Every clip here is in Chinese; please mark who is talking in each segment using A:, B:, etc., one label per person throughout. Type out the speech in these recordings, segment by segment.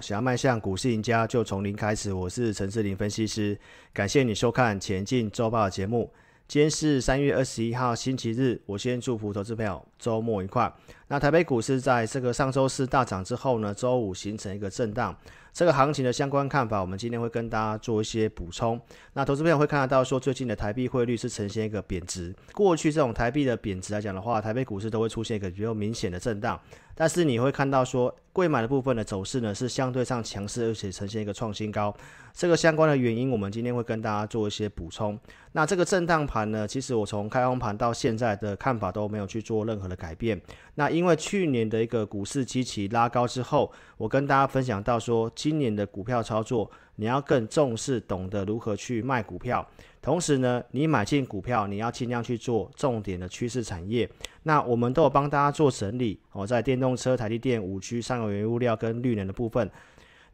A: 想要迈向股市赢家，就从零开始。我是陈志林分析师，感谢你收看《前进周报》的节目。今天是三月二十一号星期日，我先祝福投资朋友周末愉快。那台北股市在这个上周四大涨之后呢，周五形成一个震荡。这个行情的相关看法，我们今天会跟大家做一些补充。那投资朋友会看得到说，最近的台币汇率是呈现一个贬值。过去这种台币的贬值来讲的话，台北股市都会出现一个比较明显的震荡。但是你会看到说，贵买的部分的走势呢是相对上强势，而且呈现一个创新高。这个相关的原因，我们今天会跟大家做一些补充。那这个震荡盘呢，其实我从开红盘到现在的看法都没有去做任何的改变。那因为去年的一个股市基期拉高之后，我跟大家分享到说，今年的股票操作，你要更重视，懂得如何去卖股票。同时呢，你买进股票，你要尽量去做重点的趋势产业。那我们都有帮大家做整理哦，在电动车、台积电、五 G、上游原物料跟绿能的部分。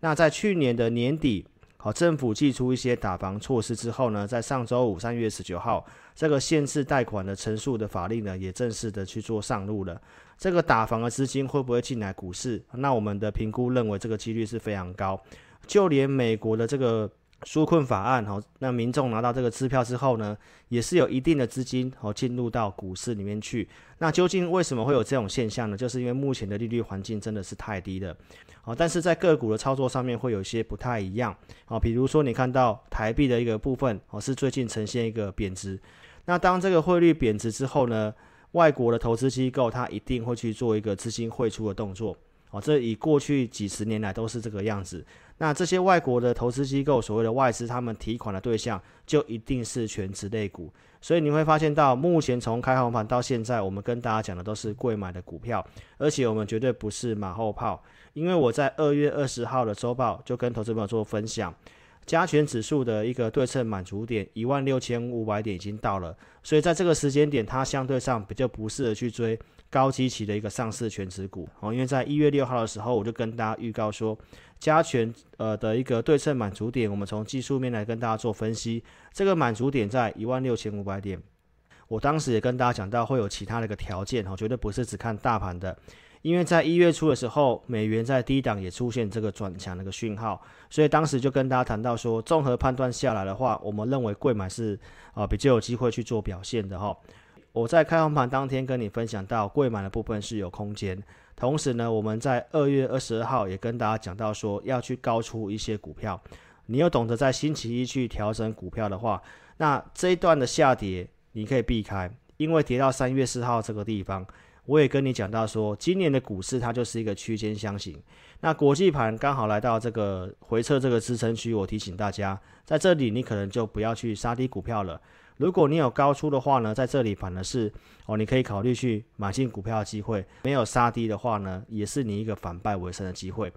A: 那在去年的年底。好，政府寄出一些打房措施之后呢，在上周五三月十九号，这个限制贷款的陈述的法令呢，也正式的去做上路了。这个打房的资金会不会进来股市？那我们的评估认为这个几率是非常高。就连美国的这个纾困法案，好，那民众拿到这个支票之后呢，也是有一定的资金哦进入到股市里面去。那究竟为什么会有这种现象呢？就是因为目前的利率环境真的是太低了。哦，但是在个股的操作上面会有一些不太一样。哦，比如说你看到台币的一个部分，哦，是最近呈现一个贬值。那当这个汇率贬值之后呢，外国的投资机构它一定会去做一个资金汇出的动作。哦，这以过去几十年来都是这个样子。那这些外国的投资机构，所谓的外资，他们提款的对象就一定是全职类股。所以你会发现到，目前从开红盘到现在，我们跟大家讲的都是贵买的股票，而且我们绝对不是马后炮。因为我在二月二十号的周报就跟投资朋友做分享，加权指数的一个对称满足点一万六千五百点已经到了，所以在这个时间点，它相对上比较不适合去追高基期的一个上市权值股哦。因为在一月六号的时候，我就跟大家预告说，加权呃的一个对称满足点，我们从技术面来跟大家做分析，这个满足点在一万六千五百点。我当时也跟大家讲到会有其他的一个条件哦，绝对不是只看大盘的。因为在一月初的时候，美元在低档也出现这个转强的一个讯号，所以当时就跟大家谈到说，综合判断下来的话，我们认为贵买是啊比较有机会去做表现的哈。我在开红盘当天跟你分享到，柜满的部分是有空间，同时呢，我们在二月二十二号也跟大家讲到说，要去高出一些股票，你又懂得在星期一去调整股票的话，那这一段的下跌你可以避开，因为跌到三月四号这个地方。我也跟你讲到说，今年的股市它就是一个区间箱型。那国际盘刚好来到这个回撤这个支撑区，我提醒大家，在这里你可能就不要去杀低股票了。如果你有高出的话呢，在这里反而是哦，你可以考虑去买进股票的机会。没有杀低的话呢，也是你一个反败为胜的机会。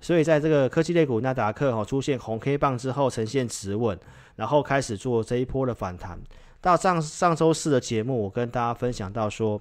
A: 所以在这个科技类股纳达克哈出现红 K 棒之后，呈现止稳，然后开始做这一波的反弹。到上上周四的节目，我跟大家分享到说。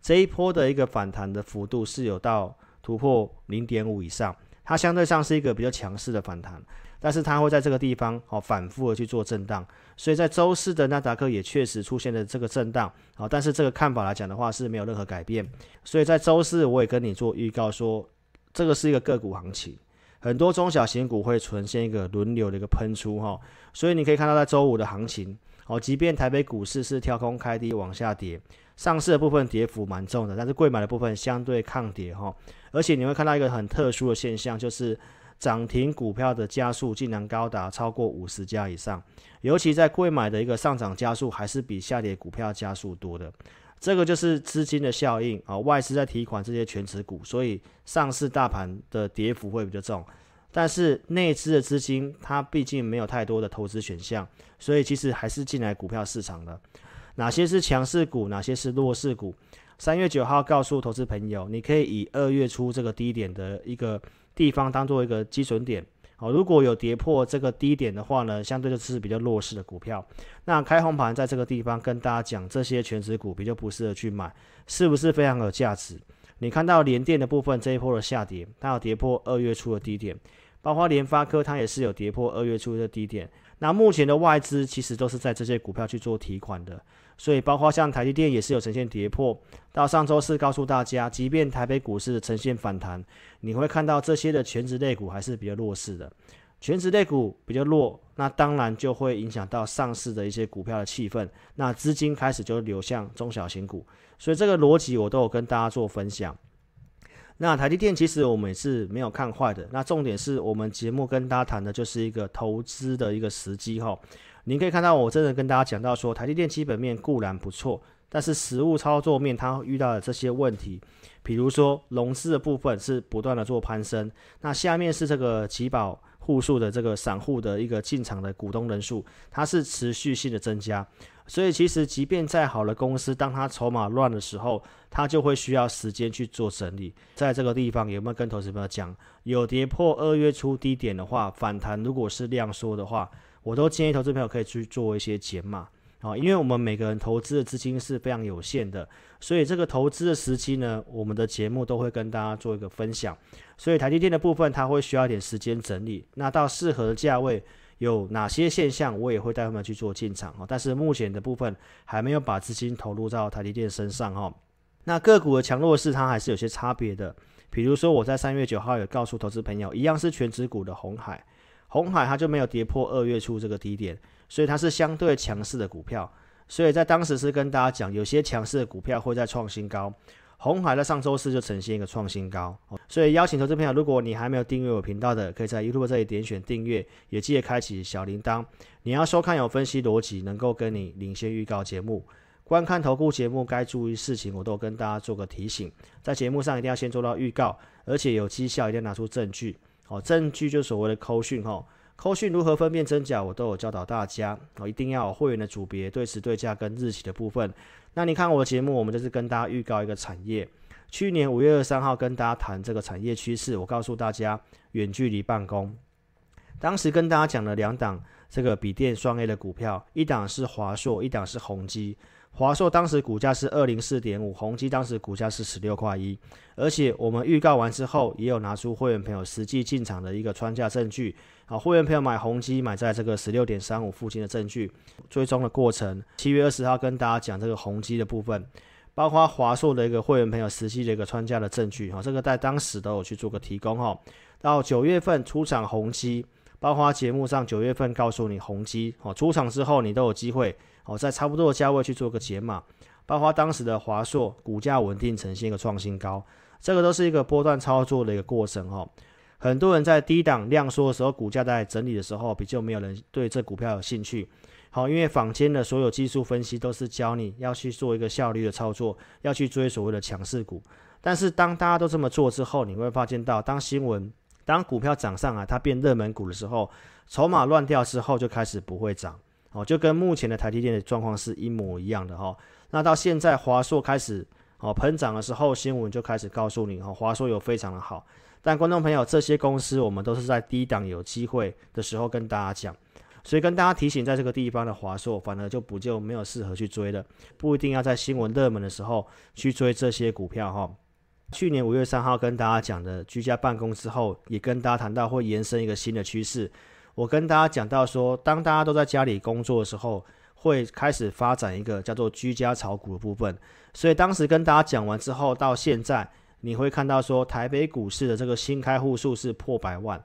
A: 这一波的一个反弹的幅度是有到突破零点五以上，它相对上是一个比较强势的反弹，但是它会在这个地方哦反复的去做震荡，所以在周四的纳达克也确实出现了这个震荡，好，但是这个看法来讲的话是没有任何改变，所以在周四我也跟你做预告说，这个是一个个股行情，很多中小型股会呈现一个轮流的一个喷出哈，所以你可以看到在周五的行情，哦，即便台北股市是跳空开低往下跌。上市的部分跌幅蛮重的，但是贵买的部分相对抗跌哈，而且你会看到一个很特殊的现象，就是涨停股票的家数竟然高达超过五十家以上，尤其在贵买的一个上涨家数还是比下跌股票加速多的，这个就是资金的效应啊，外资在提款这些全值股，所以上市大盘的跌幅会比较重，但是内资的资金它毕竟没有太多的投资选项，所以其实还是进来股票市场的。哪些是强势股，哪些是弱势股？三月九号告诉投资朋友，你可以以二月初这个低点的一个地方当做一个基准点。好，如果有跌破这个低点的话呢，相对就是比较弱势的股票。那开红盘在这个地方跟大家讲，这些全值股比较不适合去买，是不是非常有价值？你看到联电的部分这一波的下跌，它有跌破二月初的低点。包括联发科，它也是有跌破二月初的低点。那目前的外资其实都是在这些股票去做提款的，所以包括像台积电也是有呈现跌破。到上周四告诉大家，即便台北股市呈现反弹，你会看到这些的全职类股还是比较弱势的。全职类股比较弱，那当然就会影响到上市的一些股票的气氛，那资金开始就流向中小型股，所以这个逻辑我都有跟大家做分享。那台积电其实我们也是没有看坏的，那重点是我们节目跟大家谈的就是一个投资的一个时机哈。您可以看到我真的跟大家讲到说，台积电基本面固然不错，但是实物操作面它遇到的这些问题，比如说融资的部分是不断的做攀升，那下面是这个集保。户数的这个散户的一个进场的股东人数，它是持续性的增加，所以其实即便再好的公司，当它筹码乱的时候，它就会需要时间去做整理。在这个地方有没有跟投资朋友讲，有跌破二月初低点的话，反弹如果是量缩的话，我都建议投资朋友可以去做一些减码。啊，因为我们每个人投资的资金是非常有限的，所以这个投资的时期呢，我们的节目都会跟大家做一个分享。所以台积电的部分，它会需要一点时间整理。那到适合的价位有哪些现象，我也会带他们去做进场。但是目前的部分还没有把资金投入到台积电身上哈。那个股的强弱势它还是有些差别的。比如说我在三月九号有告诉投资朋友，一样是权值股的红海，红海它就没有跌破二月初这个低点。所以它是相对强势的股票，所以在当时是跟大家讲，有些强势的股票会再创新高。红海在上周四就呈现一个创新高，所以邀请投资朋友，如果你还没有订阅我频道的，可以在 YouTube 这里点选订阅，也记得开启小铃铛。你要收看有分析逻辑，能够跟你领先预告节目，观看投顾节目该注意事情，我都跟大家做个提醒。在节目上一定要先做到预告，而且有绩效一定要拿出证据，哦，证据就是所谓的扣讯哈。扣讯如何分辨真假，我都有教导大家。哦一定要有会员的组别、对时对价跟日期的部分。那你看我的节目，我们就是跟大家预告一个产业。去年五月二十三号跟大家谈这个产业趋势，我告诉大家远距离办公。当时跟大家讲了两档这个笔电双 A 的股票，一档是华硕，一档是宏基。华硕当时股价是二零四点五，宏基当时股价是十六块一，而且我们预告完之后，也有拿出会员朋友实际进场的一个穿价证据。啊，会员朋友买宏基买在这个十六点三五附近的证据，追踪的过程。七月二十号跟大家讲这个宏基的部分，包括华硕的一个会员朋友实际的一个穿价的证据。哈，这个在当时都有去做个提供。哈，到九月份出场宏基，包括节目上九月份告诉你宏基，哦，出场之后你都有机会。哦，在差不多的价位去做个解码，包括当时的华硕股价稳定呈现一个创新高，这个都是一个波段操作的一个过程哈。很多人在低档量缩的时候，股价在整理的时候，比较没有人对这股票有兴趣。好，因为坊间的所有技术分析都是教你要去做一个效率的操作，要去追所谓的强势股。但是当大家都这么做之后，你会发现到，当新闻当股票涨上来，它变热门股的时候，筹码乱掉之后，就开始不会涨。哦，就跟目前的台积电的状况是一模一样的哈、那到现在华硕开始哦喷涨的时候，新闻就开始告诉你哈，华硕有非常的好。但观众朋友，这些公司我们都是在低档有机会的时候跟大家讲，所以跟大家提醒，在这个地方的华硕，反而就不就没有适合去追了，不一定要在新闻热门的时候去追这些股票哈、去年五月三号跟大家讲的居家办公之后，也跟大家谈到会延伸一个新的趋势。我跟大家讲到说，当大家都在家里工作的时候，会开始发展一个叫做居家炒股的部分。所以当时跟大家讲完之后，到现在你会看到说，台北股市的这个新开户数是破百万。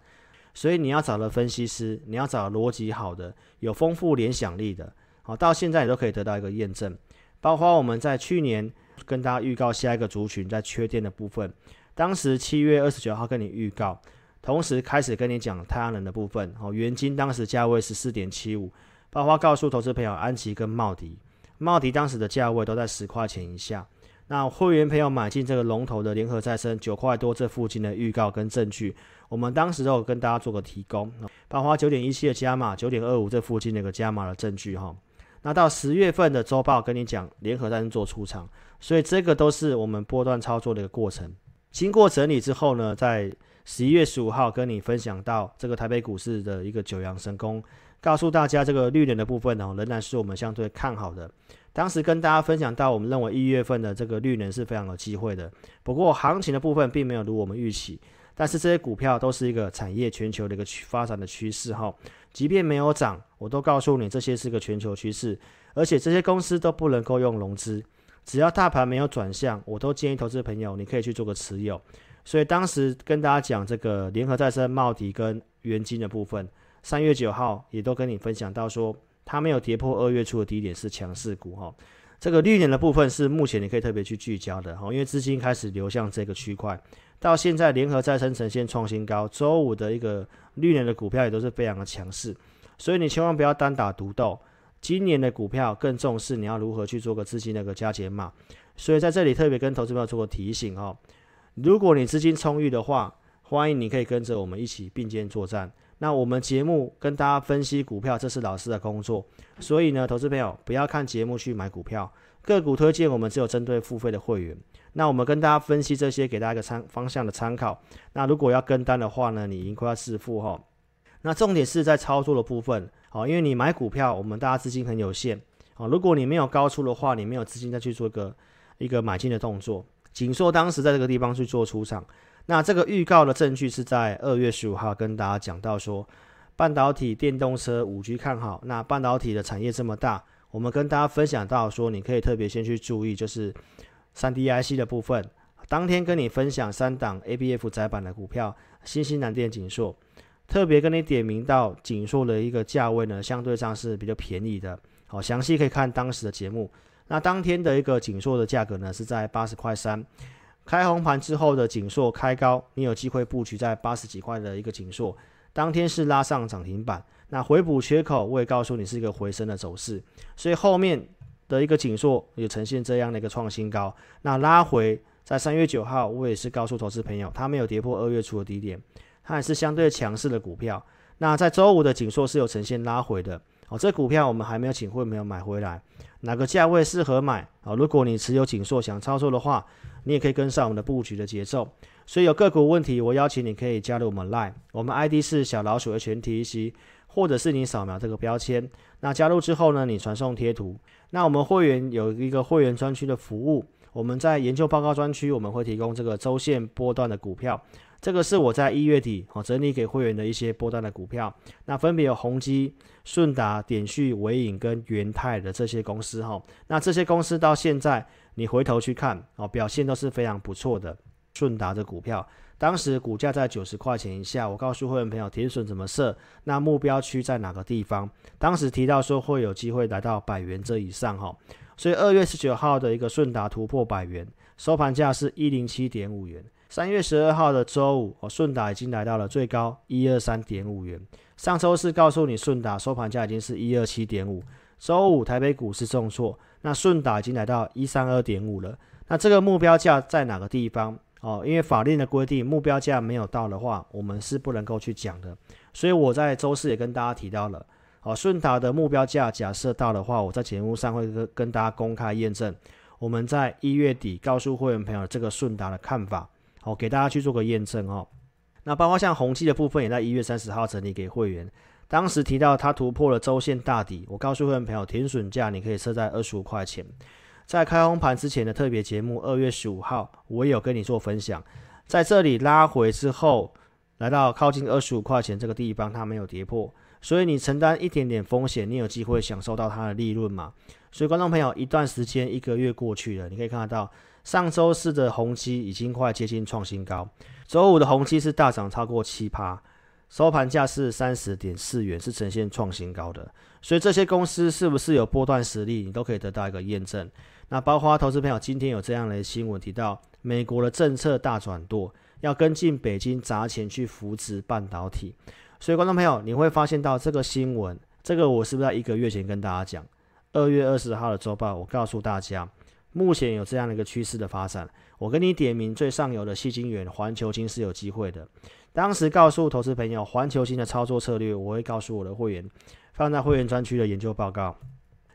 A: 所以你要找的分析师，你要找逻辑好的、有丰富联想力的，好，到现在你都可以得到一个验证。包括我们在去年跟大家预告下一个族群在缺电的部分，当时七月二十九号跟你预告。同时开始跟你讲太阳能的部分，哦，元晶当时价位是四点七五，包括告诉投资朋友安琪跟茂迪，茂迪当时的价位都在十块钱以下。那会员朋友买进这个龙头的联合再生九块多这附近的预告跟证据，我们当时都有跟大家做个提供，包括九点一七的加码，九点二五这附近的一个加码的证据哈。那到十月份的周报跟你讲联合再生做出场，所以这个都是我们波段操作的一个过程。经过整理之后呢，在十一月十五号跟你分享到这个台北股市的一个九阳神功，告诉大家这个绿能的部分呢，仍然是我们相对看好的。当时跟大家分享到，我们认为一月份的这个绿能是非常有机会的。不过行情的部分并没有如我们预期。但是这些股票都是一个产业全球的一个发展的趋势哈。即便没有涨，我都告诉你这些是个全球趋势，而且这些公司都不能够用融资，只要大盘没有转向，我都建议投资朋友你可以去做个持有。所以当时跟大家讲这个联合再生、茂迪跟元金的部分，三月九号也都跟你分享到说，它没有跌破二月初的低点是强势股哈。这个绿能的部分是目前你可以特别去聚焦的哈，因为资金开始流向这个区块。到现在联合再生呈现创新高，周五的一个绿能的股票也都是非常的强势，所以你千万不要单打独斗。今年的股票更重视你要如何去做个资金的个加减码，所以在这里特别跟投资朋友做个提醒哦。如果你资金充裕的话，欢迎你可以跟着我们一起并肩作战。那我们节目跟大家分析股票，这是老师的工作。所以呢，投资朋友不要看节目去买股票，个股推荐我们只有针对付费的会员。那我们跟大家分析这些，给大家一个参方向的参考。那如果要跟单的话呢，你盈亏要自负哈。那重点是在操作的部分，好，因为你买股票，我们大家资金很有限，好，如果你没有高出的话，你没有资金再去做一个一个买进的动作。景硕当时在这个地方去做出场，那这个预告的证据是在二月十五号跟大家讲到说，半导体、电动车、五 G 看好。那半导体的产业这么大，我们跟大家分享到说，你可以特别先去注意，就是三 D IC 的部分。当天跟你分享三档 ABF 载板的股票，新西南电、景硕，特别跟你点名到景硕的一个价位呢，相对上是比较便宜的。好，详细可以看当时的节目。那当天的一个景硕的价格呢，是在八十块三，开红盘之后的景硕开高，你有机会布局在八十几块的一个景硕，当天是拉上涨停板，那回补缺口，我也告诉你是一个回升的走势，所以后面的一个景硕也呈现这样的一个创新高，那拉回在三月九号，我也是告诉投资朋友，它没有跌破二月初的低点，它还是相对强势的股票，那在周五的景硕是有呈现拉回的。哦，这股票我们还没有请会没有买回来，哪个价位适合买啊？如果你持有景硕想操作的话，你也可以跟上我们的布局的节奏。所以有个股问题，我邀请你可以加入我们 Line，我们 ID 是小老鼠 HNTEC，或者是你扫描这个标签。那加入之后呢，你传送贴图。那我们会员有一个会员专区的服务，我们在研究报告专区，我们会提供这个周线波段的股票。这个是我在一月底哦整理给会员的一些波段的股票，那分别有宏基、顺达、点序、纬颖跟元泰的这些公司哈，那这些公司到现在你回头去看哦，表现都是非常不错的。顺达的股票当时股价在九十块钱以下，我告诉会员朋友停损怎么设，那目标区在哪个地方？当时提到说会有机会来到百元这以上哈，所以二月十九号的一个顺达突破百元，收盘价是一零七点五元。三月十二号的周五，哦，顺达已经来到了最高一二三点五元。上周四告诉你，顺达收盘价已经是一二七点五。周五台北股市重挫，那顺达已经来到一三二点五了。那这个目标价在哪个地方？哦，因为法令的规定，目标价没有到的话，我们是不能够去讲的。所以我在周四也跟大家提到了，哦，顺达的目标价假设到的话，我在节目上会跟跟大家公开验证。我们在一月底告诉会员朋友这个顺达的看法。好，给大家去做个验证哦。那包括像宏碁的部分，也在一月三十号整理给会员。当时提到它突破了周线大底，我告诉会员朋友，停损价你可以设在二十五块钱。在开红盘之前的特别节目，二月十五号，我也有跟你做分享。在这里拉回之后，来到靠近二十五块钱这个地方，它没有跌破，所以你承担一点点风险，你有机会享受到它的利润嘛？所以观众朋友，一段时间一个月过去了，你可以看得到。上周四的宏碁已经快接近创新高，周五的宏碁是大涨超过七趴，收盘价是三十点四元，是呈现创新高的。所以这些公司是不是有波段实力，你都可以得到一个验证。那包括投资朋友今天有这样的新闻提到，美国的政策大转舵，要跟进北京砸钱去扶持半导体。所以观众朋友，你会发现到这个新闻，这个我是不是在一个月前跟大家讲？二月二十号的周报，我告诉大家。目前有这样的一个趋势的发展，我跟你点名最上游的细晶圆、环球晶是有机会的。当时告诉投资朋友，环球晶的操作策略，我会告诉我的会员，放在会员专区的研究报告。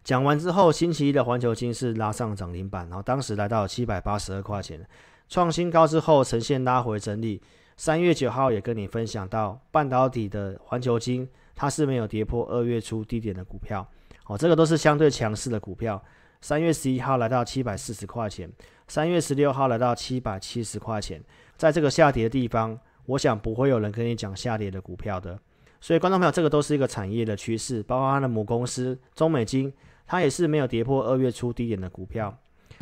A: 讲完之后，星期一的环球晶是拉上涨停板，然后当时来到七百八十二块钱，创新高之后呈现拉回整理。三月九号也跟你分享到，半导体的环球晶，它是没有跌破二月初低点的股票，哦，这个都是相对强势的股票。三月十一号来到七百四十块钱，三月十六号来到七百七十块钱，在这个下跌的地方，我想不会有人跟你讲下跌的股票的。所以，观众朋友，这个都是一个产业的趋势，包括它的母公司中美金，它也是没有跌破二月初低点的股票。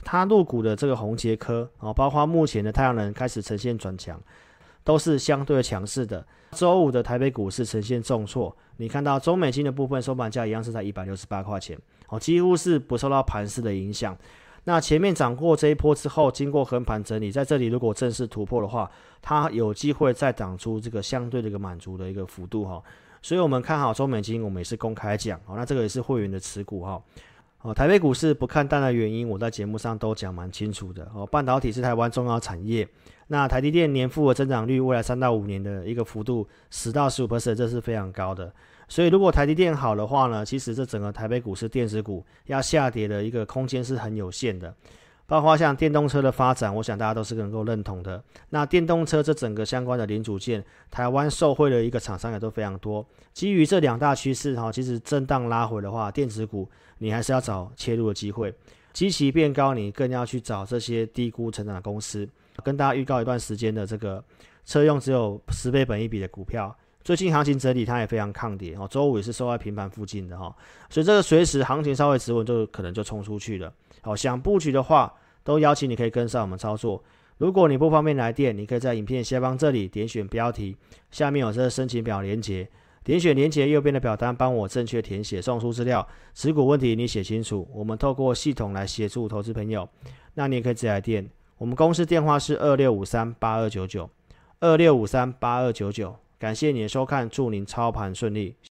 A: 它入股的这个宏捷科啊，包括目前的太阳能开始呈现转强，都是相对强势的。周五的台北股市呈现重挫，你看到中美金的部分收盘价一样是在一百六十八块钱，哦，几乎是不受到盘势的影响。那前面涨过这一波之后，经过横盘整理，在这里如果正式突破的话，它有机会再涨出这个相对的一个满足的一个幅度哈。所以我们看好中美金，我们也是公开讲，哦，那这个也是会员的持股哈。台北股市不看淡的原因，我在节目上都讲蛮清楚的哦。半导体是台湾重要产业，那台积电年复合增长率未来三到五年的一个幅度十到十五 percent，这是非常高的。所以如果台积电好的话呢，其实这整个台北股市电子股要下跌的一个空间是很有限的。包括像电动车的发展，我想大家都是能够认同的。那电动车这整个相关的零组件，台湾受惠的一个厂商也都非常多。基于这两大趋势哈，其实震荡拉回的话，电子股你还是要找切入的机会。基期变高，你更要去找这些低估成长的公司。跟大家预告一段时间的这个车用只有十倍本一比的股票，最近行情整理它也非常抗跌哦，周五也是收在平盘附近的哈，所以这个随时行情稍微止稳，就可能就冲出去了。好，想布局的话，都邀请你可以跟上我们操作。如果你不方便来电，你可以在影片下方这里点选标题，下面有这个申请表连接，点选连接右边的表单，帮我正确填写送出资料。持股问题你写清楚，我们透过系统来协助投资朋友。那你也可以直接来电，我们公司电话是二六五三八二九九，二六五三八二九九。感谢你的收看，祝您操盘顺利。